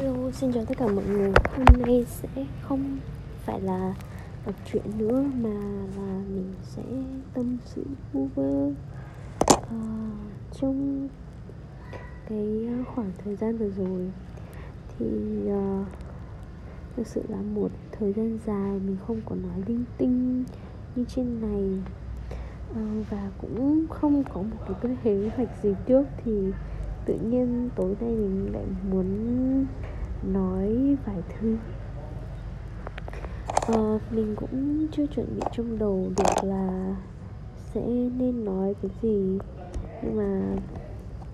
Hello, xin chào tất cả mọi người. Hôm nay sẽ không phải là đọc truyện nữa Mà là mình sẽ tâm sự vu vơ à, Trong cái khoảng thời gian vừa rồi. Thì uh, thực sự là một thời gian dài mình không có nói linh tinh như trên này. Uh, Và cũng không có một cái kế hoạch gì trước thì tự nhiên tối nay mình lại muốn nói vài thứ. À, mình cũng chưa chuẩn bị trong đầu được là sẽ nên nói cái gì. Nhưng mà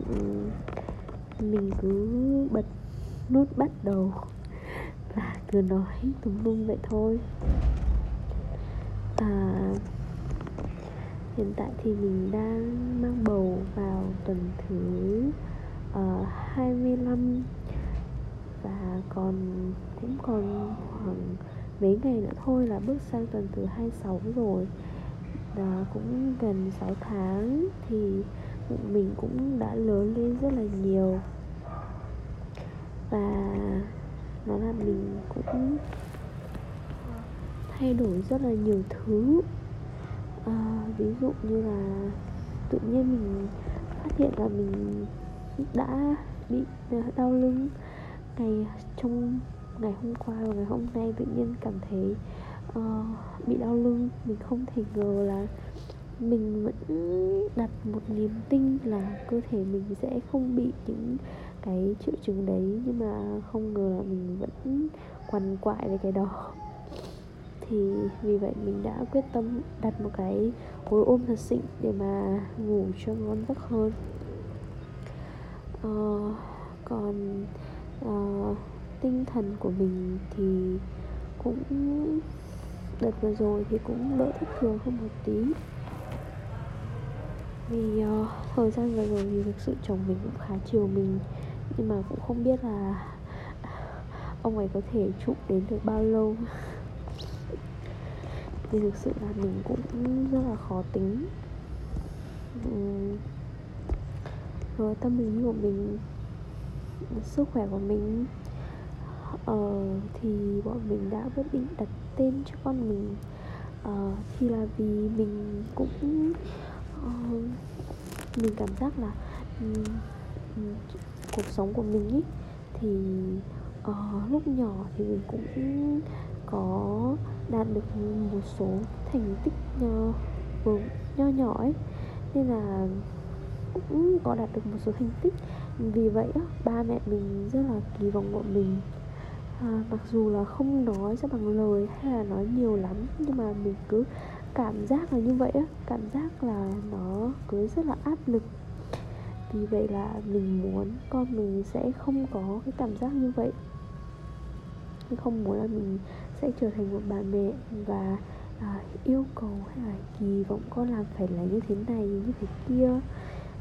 um, mình cứ bật nút bắt đầu và cứ nói tùm lum vậy thôi. À, hiện tại thì mình đang mang bầu vào tuần thứ ờ, uh, 25 và còn cũng còn khoảng mấy ngày nữa thôi là bước sang tuần thứ 26 rồi. Và cũng gần 6 tháng thì mình cũng đã lớn lên rất là nhiều. Và nó là mình cũng thay đổi rất là nhiều thứ. À, ví dụ như là tự nhiên mình phát hiện là mình đã bị đau lưng ngày trong ngày hôm qua và ngày hôm nay tự nhiên cảm thấy uh, bị đau lưng. Mình không thể ngờ là mình vẫn đặt một niềm tin là cơ thể mình sẽ không bị những cái triệu chứng đấy. Nhưng mà không ngờ là mình vẫn quằn quại về cái đó. Thì vì vậy mình đã quyết tâm đặt một cái gối ôm thật xịn để mà ngủ cho ngon giấc hơn. Uh, còn uh, tinh thần của mình thì cũng đợt vừa rồi thì cũng đỡ thất thường hơn một tí. Vì uh, thời gian vừa rồi thì thực sự chồng mình cũng khá chiều mình nhưng mà cũng không biết là ông ấy có thể trụ đến được bao lâu. Thì thực sự là mình cũng rất là khó tính. Uhm, rồi tâm lý của mình sức khỏe của mình. Ờ, thì bọn mình đã quyết định đặt tên cho con mình. Ờ, thì là vì mình cũng uh, mình cảm giác là um, cuộc sống của mình ý thì uh, lúc nhỏ thì mình cũng có đạt được một số thành tích nho, nho nhỏ ấy. Nên là cũng có đạt được một số thành tích vì vậy ba mẹ mình rất là kỳ vọng bọn mình. À, mặc dù là không nói ra bằng lời hay là nói nhiều lắm nhưng mà mình cứ cảm giác là như vậy á. Cảm giác là nó cứ rất là áp lực. Vì vậy là mình muốn con mình sẽ không có cái cảm giác như vậy. Mình không muốn là mình sẽ trở thành một bà mẹ và à, yêu cầu hay là kỳ vọng con làm phải là như thế này như thế kia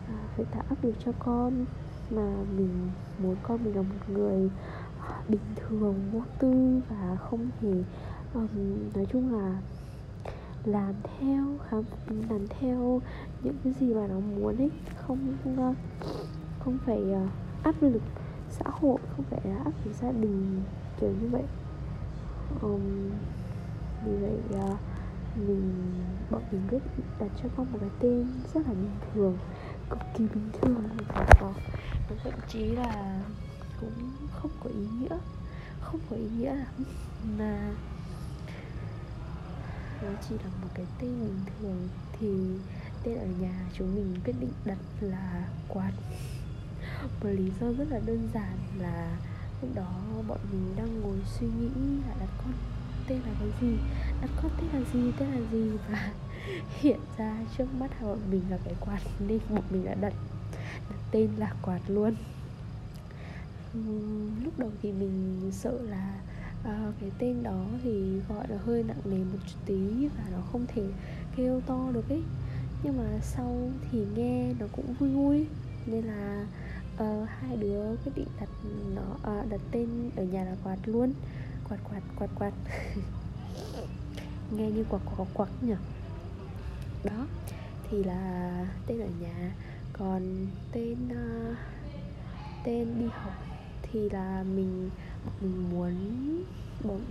à, phải tạo áp lực cho con mà mình muốn con mình là một người bình thường vô tư và không hề um, nói chung là làm theo khám làm theo những cái gì mà nó muốn ấy. Không không phải uh, áp lực xã hội không phải là áp lực gia đình kiểu như vậy. Um, vì vậy uh, mình bọn mình quyết đặt cho con một cái tên rất là bình thường cực kỳ bình thường và thậm chí là cũng không có ý nghĩa. Không có ý nghĩa lắm. Mà nó chỉ là một cái tên bình thường thì tên ở nhà chúng mình quyết định đặt là quạt một lý do rất là đơn giản là lúc đó bọn mình đang ngồi suy nghĩ là đặt con tên là cái gì? Đặt con tên là gì tên là gì? Và hiện ra trước mắt bọn mình là cái quạt nên bọn mình đã đặt, đặt tên là quạt luôn. Lúc đầu thì mình sợ là uh, cái tên đó thì gọi là hơi nặng nề một chút tí và nó không thể kêu to được ấy. Nhưng mà sau thì nghe nó cũng vui vui nên là uh, hai đứa quyết định đặt nó uh, đặt tên ở nhà là quạt luôn quạt quạt quạt quạt nghe như quạt quạt quạt nhỉ? Đó. Thì là tên ở nhà. Còn tên uh, tên đi học thì là mình mình muốn bọn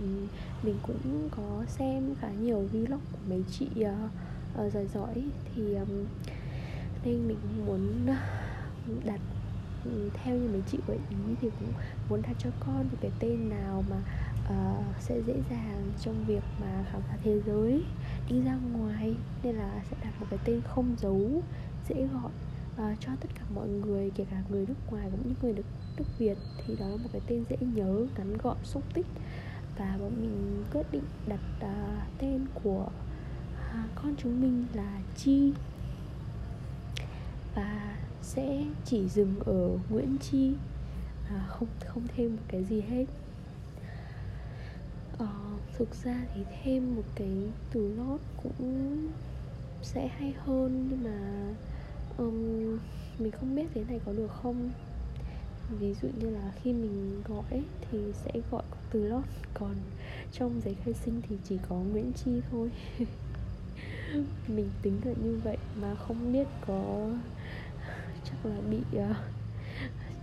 mình cũng có xem khá nhiều vlog của mấy chị uh, uh, giỏi giỏi. Thì um, nên mình muốn đặt theo như mấy chị gợi ý thì cũng muốn đặt cho con một cái tên nào mà uh, sẽ dễ dàng trong việc mà khám phá thế giới đi ra ngoài nên là sẽ đặt một cái tên không giấu dễ gọi. Uh, cho tất cả mọi người kể cả người nước ngoài cũng như người nước, nước Việt thì đó là một cái tên dễ nhớ ngắn gọn xúc tích. Và bọn mình quyết định đặt uh, tên của uh, con chúng mình là Chi. Và sẽ chỉ dừng ở Nguyễn Chi. À, không không thêm một cái gì hết ờ, thực ra thì thêm một cái từ lót cũng sẽ hay hơn nhưng mà um, mình không biết thế này có được không? Ví dụ như là khi mình gọi thì sẽ gọi từ lót còn trong giấy khai sinh thì chỉ có Nguyễn Chi thôi. Mình tính là như vậy mà không biết có chắc là bị uh,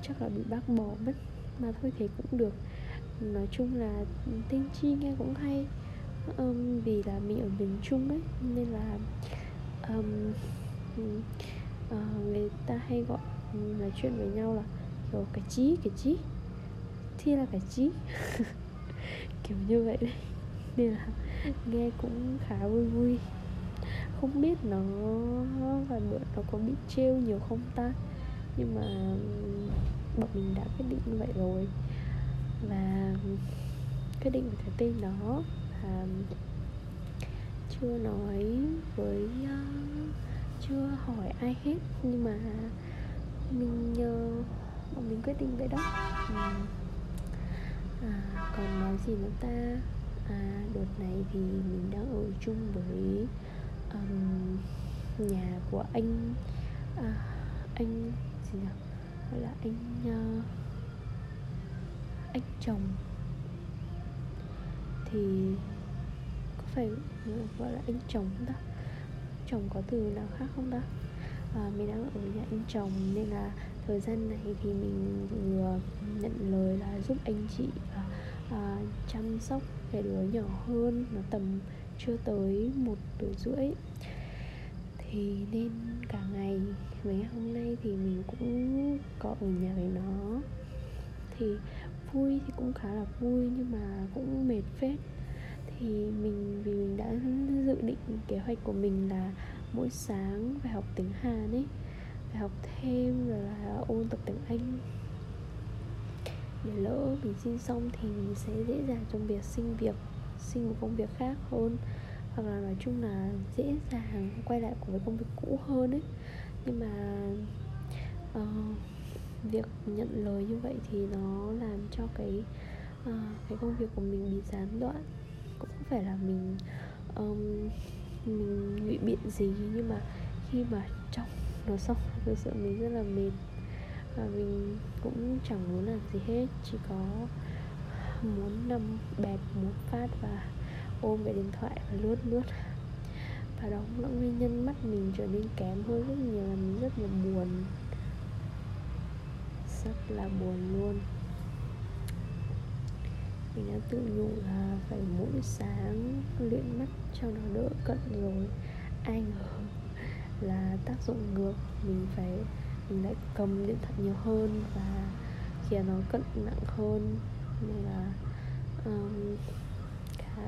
chắc là bị bác bỏ mất mà thôi thế cũng được nói chung là tên chi nghe cũng hay. Um, vì là mình ở miền trung ấy nên là um, uh, người ta hay gọi nói chuyện với nhau là kiểu cái chí cái chí. Thi là cái chí. Kiểu như vậy đấy. Nên là nghe cũng khá vui vui. Không biết nó vài bữa nó có bị trêu nhiều không ta? Nhưng mà bọn mình đã quyết định như vậy rồi và quyết định cái tên đó là chưa nói với uh, chưa hỏi ai hết. Nhưng mà mình uh, bọn mình quyết định vậy đó. À, à, còn nói gì nữa ta? À, đợt này thì mình đang ở chung với um, nhà của anh à, anh gì nhỉ? Gọi là anh uh, anh chồng. Thì có phải gọi là anh chồng không ta? Chồng có từ nào khác không ta? À, mình đang ở nhà anh chồng nên là thời gian này thì mình vừa nhận lời là giúp anh chị à, à, chăm sóc cái đứa nhỏ hơn nó tầm chưa tới một tuổi rưỡi. Thì nên cả ngày mấy ngày hôm nay thì mình cũng có ở nhà với nó thì vui thì cũng khá là vui nhưng mà cũng mệt phết. Thì mình vì mình đã dự định kế hoạch của mình là mỗi sáng phải học tiếng Hàn ấy phải học thêm rồi là ôn tập tiếng Anh. Để lỡ mình xin xong thì mình sẽ dễ dàng trong việc xin việc xin một công việc khác hơn. Hoặc là nói chung là dễ dàng quay lại với công việc cũ hơn ấy. Nhưng mà uh, việc nhận lời như vậy thì nó làm cho cái uh, cái công việc của mình bị gián đoạn. Cũng không phải là mình um, mình ngụy biện gì nhưng mà khi mà trong nó xong thực sự mình rất là mệt. Và mình cũng chẳng muốn làm gì hết chỉ có muốn nằm bẹp một phát và ôm cái điện thoại và lướt lướt. Và đó cũng là nguyên nhân mắt mình trở nên kém hơn rất nhiều là mình rất là buồn rất là buồn luôn. Mình đã tự nhủ là phải mỗi sáng luyện mắt cho nó đỡ cận rồi. Ai ngờ là tác dụng ngược mình phải mình lại cầm điện thoại nhiều hơn và khiến nó cận nặng hơn nên là um, khá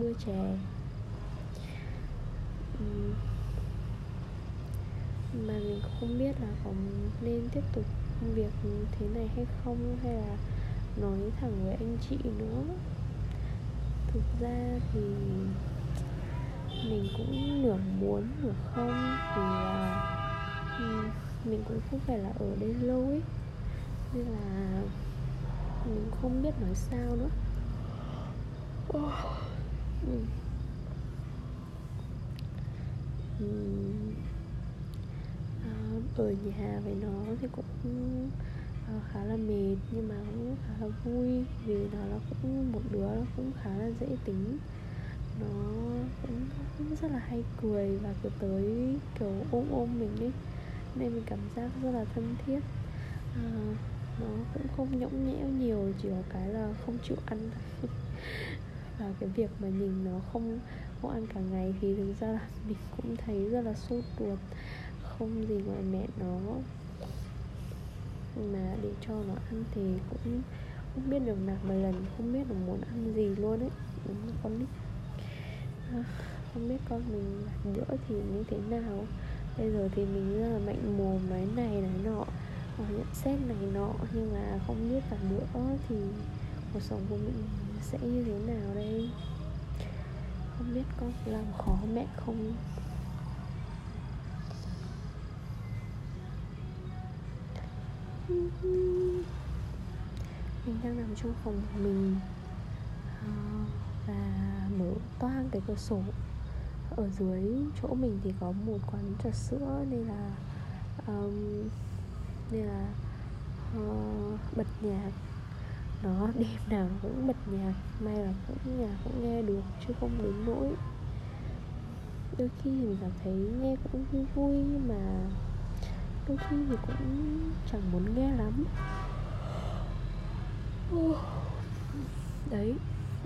bưa chè. Um, mà mình không biết là có nên tiếp tục công việc thế này hay không, hay là nói thẳng với anh chị nữa. Thực ra thì mình cũng nửa muốn nửa không, vì là mình cũng không phải là ở đây lâu ấy. Nên là mình không biết nói sao nữa. Ừ ở nhà với nó thì cũng ờ, khá là mệt nhưng mà cũng khá là vui vì nó là cũng một đứa nó cũng khá là dễ tính. Nó cũng, cũng rất là hay cười và cứ tới kiểu ôm ôm mình ấy nên mình cảm giác rất là thân thiết. À, nó cũng không nhõng nhẽo nhiều chỉ có cái là không chịu ăn và cái việc mà nhìn nó không không ăn cả ngày thì thực ra là mình cũng thấy rất là sốt ruột không gì ngoài mẹ nó. Mà để cho nó ăn thì cũng không biết được nào một lần không biết là muốn ăn gì luôn ấy. Đúng là con nít à, không biết con mình làm bữa thì như thế nào. Bây giờ thì mình rất là mạnh mồm máy này này nọ và nhận xét này nọ. Nhưng mà không biết là bữa thì cuộc sống của mình sẽ như thế nào đây? Không biết con làm khó mẹ không? Mình đang nằm trong phòng của mình ờ, và mở toang cái cửa sổ. Ở dưới chỗ mình thì có một quán trà sữa nên là um, nên là uh, bật nhạc. Nó đêm nào cũng bật nhạc may là cũng nhà cũng nghe được chứ không đến nỗi. Đôi khi thì mình cảm thấy nghe cũng vui vui nhưng mà đôi khi thì cũng chẳng muốn nghe lắm. Đấy,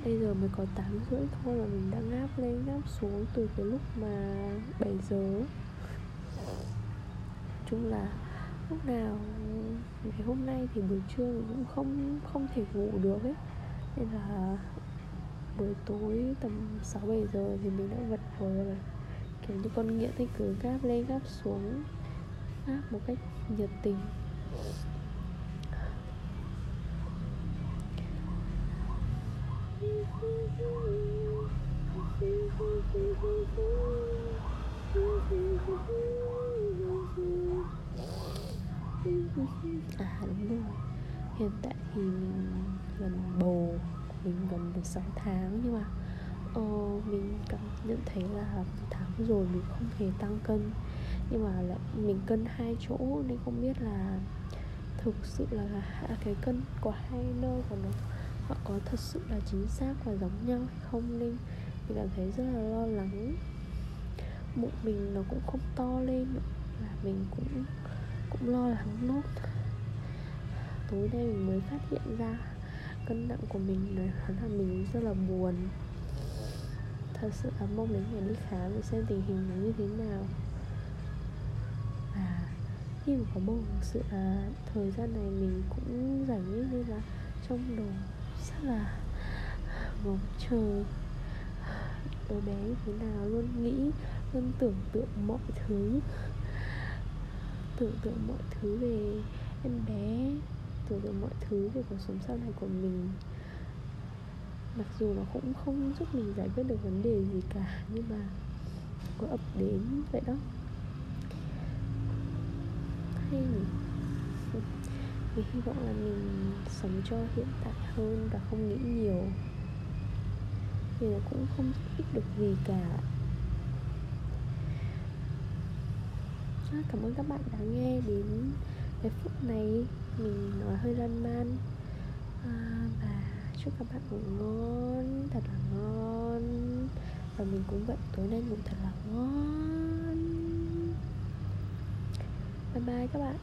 bây giờ mới có 8 rưỡi thôi mà mình đang ngáp lên, ngáp xuống từ cái lúc mà 7 giờ. Chung là lúc nào, ngày hôm nay thì buổi trưa mình cũng không không thể ngủ được ấy. Nên là buổi tối tầm 6 7 giờ thì mình đã vật vờ rồi. Kiểu như con nghiện thì cứ gáp lên gáp xuống pháp một cách nhiệt tình. À đúng rồi. Hiện tại thì mình gần bầu mình gần được 6 tháng nhưng mà uh, mình cảm nhận thấy là tháng rồi mình không hề tăng cân nhưng mà lại mình cân hai chỗ nên không biết là thực sự là cái cân của hai nơi của nó họ có thật sự là chính xác và giống nhau hay không nên mình cảm thấy rất là lo lắng. Bụng mình nó cũng không to lên và mình cũng cũng lo lắng nốt tối nay mình mới phát hiện ra cân nặng của mình là là mình rất là buồn. Thật sự là mong đến ngày đi khám để xem tình hình nó như thế nào khi mà có bầu thực sự là thời gian này mình cũng rảnh nên là trong đầu rất là ngóng chờ. Đứa bé như thế nào luôn nghĩ, luôn tưởng tượng mọi thứ, tưởng tượng mọi thứ về em bé, tưởng tượng mọi thứ về cuộc sống sau này của mình. Mặc dù nó cũng không giúp mình giải quyết được vấn đề gì cả, nhưng mà có ập đến vậy đó hay nhỉ? Mình hy vọng là mình sống cho hiện tại hơn và không nghĩ nhiều. Thì nó cũng không giúp ích được gì cả. À, cảm ơn các bạn đã nghe đến cái phút này. Mình nói hơi lan man. À, và chúc các bạn ngủ ngon thật là ngon. Và mình cũng vậy tối nay ngủ thật là ngon bye bye các bạn.